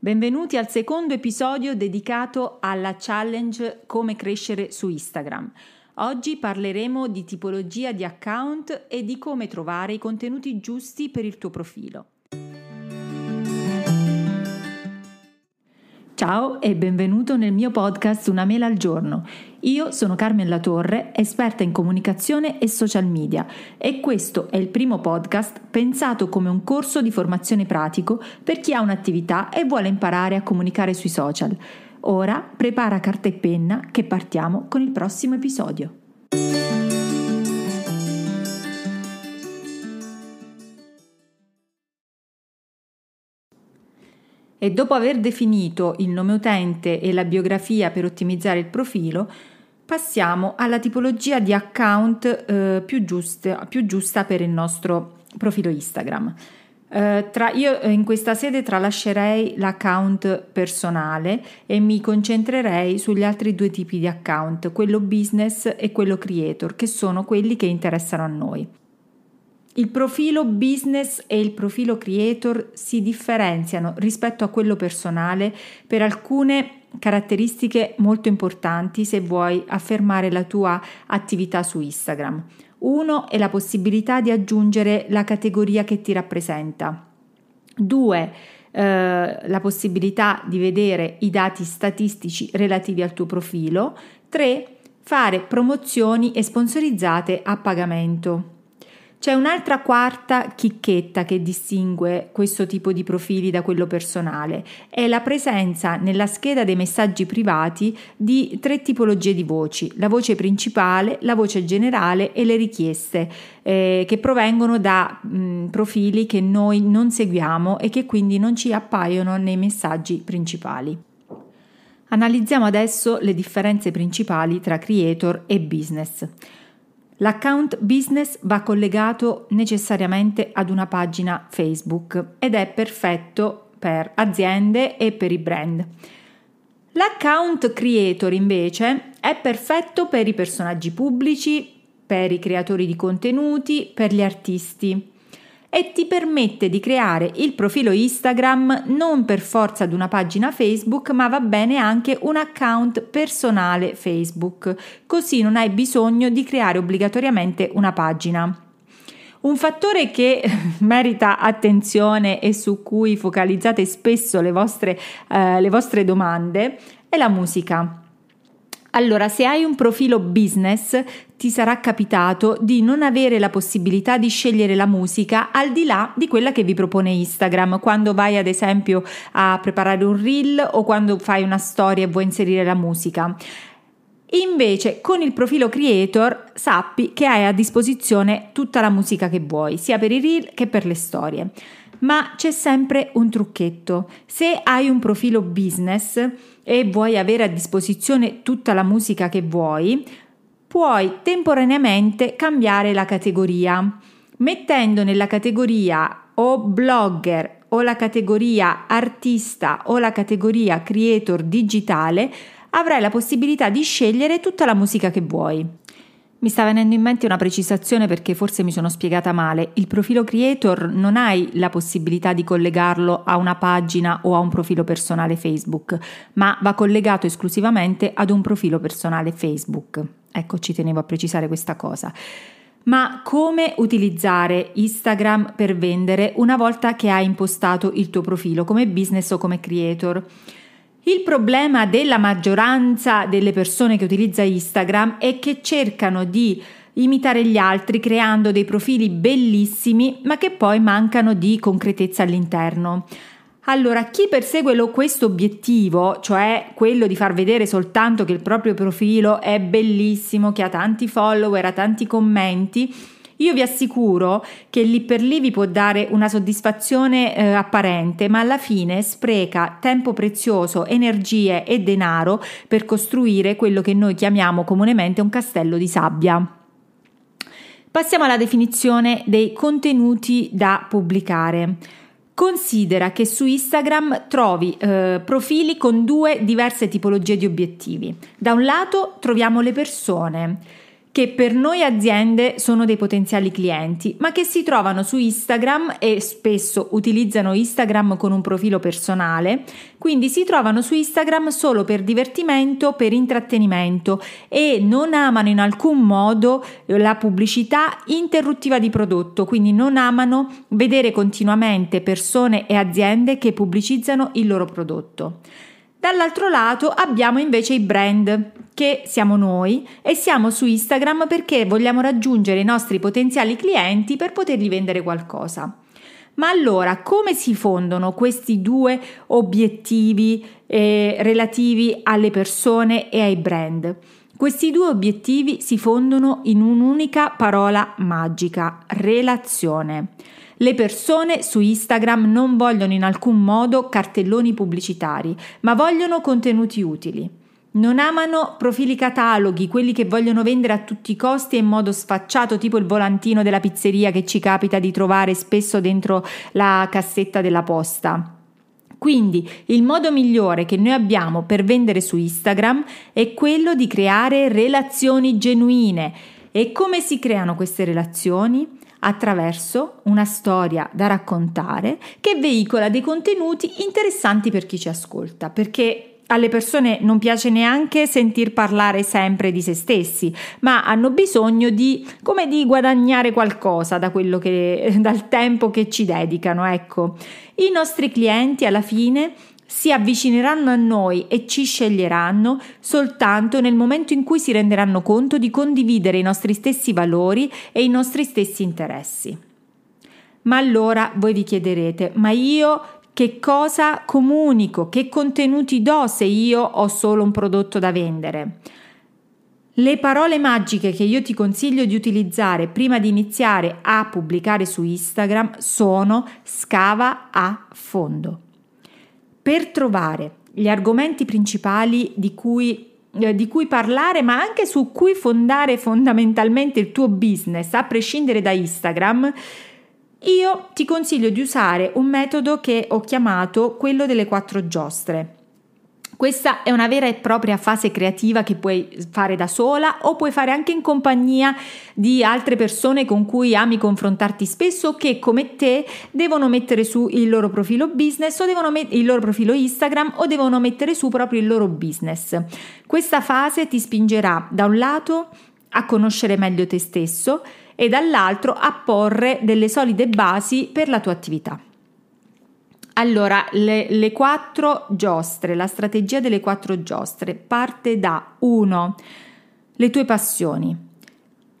Benvenuti al secondo episodio dedicato alla challenge Come crescere su Instagram. Oggi parleremo di tipologia di account e di come trovare i contenuti giusti per il tuo profilo. Ciao e benvenuto nel mio podcast Una mela al giorno. Io sono Carmen Latorre, esperta in comunicazione e social media e questo è il primo podcast pensato come un corso di formazione pratico per chi ha un'attività e vuole imparare a comunicare sui social. Ora prepara carta e penna che partiamo con il prossimo episodio. E dopo aver definito il nome utente e la biografia per ottimizzare il profilo, passiamo alla tipologia di account eh, più, giusta, più, giusta, per il nostro profilo Instagram. Eh, tra, io in questa sede tralascerei l'account personale e mi concentrerei sugli altri due tipi di account, quello business e quello creator, che sono quelli che interessano a noi. Il profilo business e il profilo creator si differenziano rispetto a quello personale per alcune caratteristiche molto importanti se vuoi affermare la tua attività su Instagram. Uno è la possibilità di aggiungere la categoria che ti rappresenta. Due, eh, la possibilità di vedere i dati statistici relativi al tuo profilo. Tre, fare promozioni e sponsorizzate a pagamento. C'è un'altra quarta chicchetta che distingue questo tipo di profili da quello personale, è la presenza nella scheda dei messaggi privati di tre tipologie di voci, la voce principale, la voce generale e le richieste, eh, che provengono da mh, profili che noi non seguiamo e che quindi non ci appaiono nei messaggi principali. Analizziamo adesso le differenze principali tra creator e business. L'account business va collegato necessariamente ad una pagina Facebook ed è perfetto per aziende e per i brand. L'account creator invece è perfetto per i personaggi pubblici, per i creatori di contenuti, per gli artisti e ti permette di creare il profilo Instagram non per forza ad una pagina Facebook, ma va bene anche un account personale Facebook, così non hai bisogno di creare obbligatoriamente una pagina. Un fattore che merita attenzione e su cui focalizzate spesso le vostre, eh, le vostre domande è la musica. Allora, se hai un profilo business, ti sarà capitato di non avere la possibilità di scegliere la musica al di là di quella che vi propone Instagram, quando vai ad esempio a preparare un reel o quando fai una storia e vuoi inserire la musica. Invece con il profilo creator sappi che hai a disposizione tutta la musica che vuoi, sia per i reel che per le storie. Ma c'è sempre un trucchetto. Se hai un profilo business, e vuoi avere a disposizione tutta la musica che vuoi, puoi temporaneamente cambiare la categoria, mettendo nella categoria o blogger o la categoria artista o la categoria creator digitale, avrai la possibilità di scegliere tutta la musica che vuoi. Mi sta venendo in mente una precisazione perché forse mi sono spiegata male. Il profilo creator non hai la possibilità di collegarlo a una pagina o a un profilo personale Facebook, ma va collegato esclusivamente ad un profilo personale Facebook. Ecco, ci tenevo a precisare questa cosa. Ma come utilizzare Instagram per vendere una volta che hai impostato il tuo profilo come business o come creator? Il problema della maggioranza delle persone che utilizza Instagram è che cercano di imitare gli altri creando dei profili bellissimi ma che poi mancano di concretezza all'interno. Allora, chi persegue questo obiettivo, cioè quello di far vedere soltanto che il proprio profilo è bellissimo, che ha tanti follower, ha tanti commenti, io vi assicuro che lì per lì vi può dare una soddisfazione eh, apparente, ma alla fine spreca tempo prezioso, energie e denaro per costruire quello che noi chiamiamo comunemente un castello di sabbia. Passiamo alla definizione dei contenuti da pubblicare. Considera che su Instagram trovi eh, profili con due diverse tipologie di obiettivi. Da un lato troviamo le persone che per noi aziende sono dei potenziali clienti, ma che si trovano su Instagram e spesso utilizzano Instagram con un profilo personale, quindi si trovano su Instagram solo per divertimento, per intrattenimento e non amano in alcun modo la pubblicità interruttiva di prodotto, quindi non amano vedere continuamente persone e aziende che pubblicizzano il loro prodotto. Dall'altro lato abbiamo invece i brand, che siamo noi, e siamo su Instagram perché vogliamo raggiungere i nostri potenziali clienti per potergli vendere qualcosa. Ma allora come si fondono questi due obiettivi eh, relativi alle persone e ai brand? Questi due obiettivi si fondono in un'unica parola magica, relazione. Le persone su Instagram non vogliono in alcun modo cartelloni pubblicitari, ma vogliono contenuti utili. Non amano profili cataloghi, quelli che vogliono vendere a tutti i costi e in modo sfacciato, tipo il volantino della pizzeria che ci capita di trovare spesso dentro la cassetta della posta. Quindi il modo migliore che noi abbiamo per vendere su Instagram è quello di creare relazioni genuine. E come si creano queste relazioni? Attraverso una storia da raccontare che veicola dei contenuti interessanti per chi ci ascolta, perché alle persone non piace neanche sentir parlare sempre di se stessi, ma hanno bisogno di, come di guadagnare qualcosa da che, dal tempo che ci dedicano, ecco. I nostri clienti alla fine si avvicineranno a noi e ci sceglieranno soltanto nel momento in cui si renderanno conto di condividere i nostri stessi valori e i nostri stessi interessi. Ma allora voi vi chiederete, ma io che cosa comunico, che contenuti do se io ho solo un prodotto da vendere? Le parole magiche che io ti consiglio di utilizzare prima di iniziare a pubblicare su Instagram sono scava a fondo per trovare gli argomenti principali di cui, eh, di cui parlare, ma anche su cui fondare fondamentalmente il tuo business, a prescindere da Instagram, io ti consiglio di usare un metodo che ho chiamato quello delle quattro giostre. Questa è una vera e propria fase creativa che puoi fare da sola o puoi fare anche in compagnia di altre persone con cui ami confrontarti spesso che come te devono mettere su il loro profilo business o devono met- il loro profilo Instagram o devono mettere su proprio il loro business. Questa fase ti spingerà da un lato a conoscere meglio te stesso e dall'altro a porre delle solide basi per la tua attività. Allora, le, le, quattro giostre, la strategia delle quattro giostre parte da 1. Le tue passioni.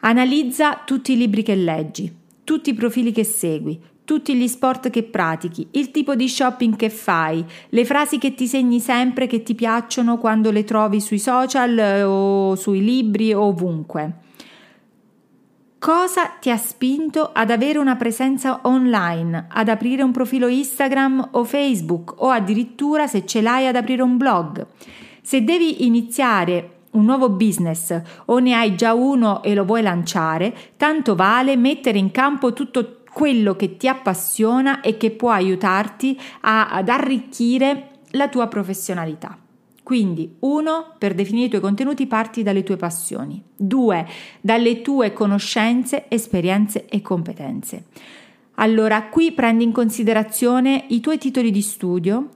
Analizza tutti i libri che leggi, tutti i profili che segui, tutti gli sport che pratichi, il tipo di shopping che fai, le frasi che ti segni sempre che ti piacciono quando le trovi sui social eh, o sui libri o ovunque. Cosa ti ha spinto ad avere una presenza online, ad aprire un profilo Instagram o Facebook o addirittura se ce l'hai ad aprire un blog? Se devi iniziare un nuovo business o ne hai già uno e lo vuoi lanciare, tanto vale mettere in campo tutto quello che ti appassiona e che può aiutarti a, ad arricchire la tua professionalità. Quindi, uno, per definire i tuoi contenuti parti dalle tue passioni. Due, dalle tue conoscenze, esperienze e competenze. Allora, qui prendi in considerazione i tuoi titoli di studio,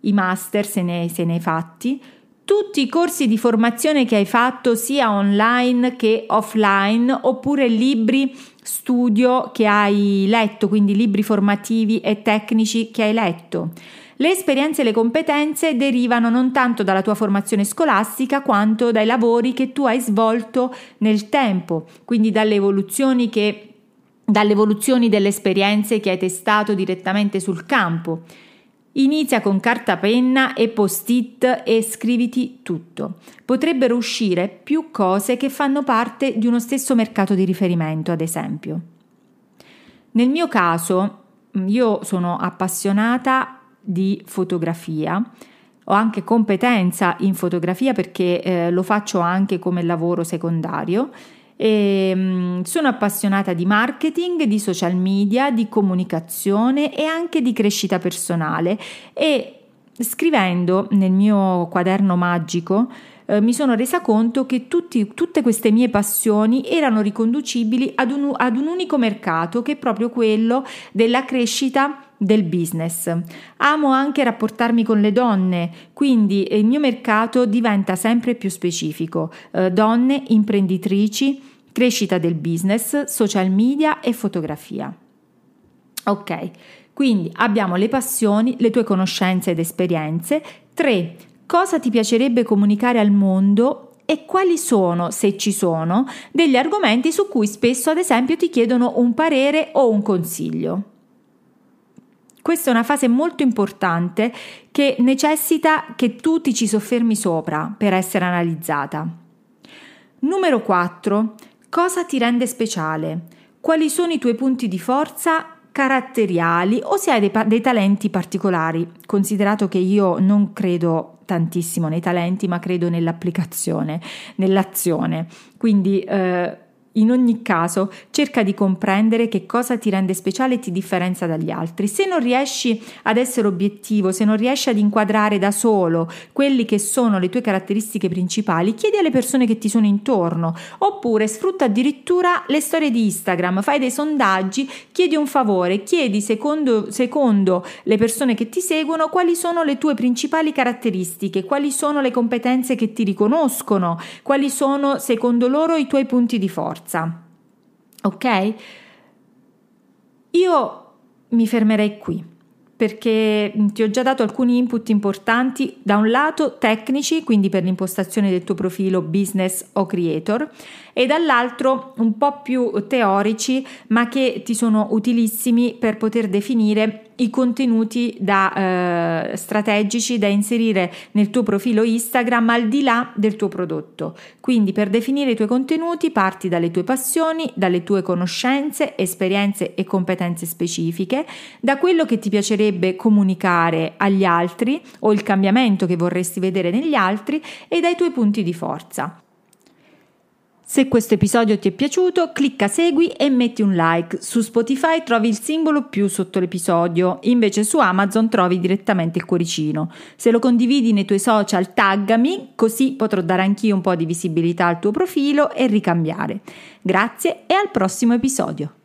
i master se ne, se ne hai fatti, tutti i corsi di formazione che hai fatto sia online che offline, oppure libri studio che hai letto, quindi libri formativi e tecnici che hai letto le esperienze e le competenze derivano non tanto dalla tua formazione scolastica quanto dai lavori che tu hai svolto nel tempo, quindi dalle evoluzioni che dalle evoluzioni delle esperienze che hai testato direttamente sul campo. Inizia con carta penna e post-it e scriviti tutto. Potrebbero uscire più cose che fanno parte di uno stesso mercato di riferimento, ad esempio. Nel mio caso, io sono appassionata di fotografia. Ho anche competenza in fotografia perché eh, lo faccio anche come lavoro secondario. E, mh, mm, sono appassionata di marketing, di social media, di comunicazione e anche di crescita personale e scrivendo nel mio quaderno magico eh, mi sono resa conto che tutti, tutte queste mie passioni erano riconducibili ad un, ad un unico mercato che è proprio quello della crescita del business. Amo anche rapportarmi con le donne, quindi il mio mercato diventa sempre più specifico. Eh, donne, imprenditrici, crescita del business, social media e fotografia. Ok, quindi abbiamo le passioni, le tue conoscenze ed esperienze. 3. Cosa ti piacerebbe comunicare al mondo e quali sono, se ci sono, degli argomenti su cui spesso, ad esempio, ti chiedono un parere o un consiglio. Questa è una fase molto importante che necessita che tu ti ci soffermi sopra per essere analizzata. Numero 4. Cosa ti rende speciale? Quali sono i tuoi punti di forza caratteriali o se hai dei, dei, talenti particolari, considerato che io non credo tantissimo nei talenti, ma credo nell'applicazione, nell'azione. Quindi eh, in ogni caso, cerca di comprendere che cosa ti rende speciale e ti differenzia dagli altri. Se non riesci ad essere obiettivo, se non riesci ad inquadrare da solo quelli che sono le tue caratteristiche principali, chiedi alle persone che ti sono intorno, oppure sfrutta addirittura le storie di Instagram, fai dei sondaggi, chiedi un favore, chiedi secondo, secondo le persone che ti seguono quali sono le tue principali caratteristiche, quali sono le competenze che ti riconoscono, quali sono secondo loro i tuoi punti di forza forza. Ok? Io mi fermerei qui perché ti ho già dato alcuni input importanti, da un lato tecnici, quindi per l'impostazione del tuo profilo business o creator, e dall'altro un po' più teorici, ma che ti sono utilissimi per poter definire i contenuti da, eh, strategici da inserire nel tuo profilo Instagram al di là del tuo prodotto. Quindi per definire i tuoi contenuti parti dalle tue passioni, dalle tue conoscenze, esperienze e competenze specifiche, da quello che ti piacerebbe comunicare agli altri o il cambiamento che vorresti vedere negli altri e dai tuoi punti di forza. Se questo episodio ti è piaciuto, clicca segui e metti un like. Su Spotify trovi il simbolo più sotto l'episodio, invece su Amazon trovi direttamente il cuoricino. Se lo condividi nei tuoi social, taggami, così potrò dare anch'io un po' di visibilità al tuo profilo e ricambiare. Grazie e al prossimo episodio.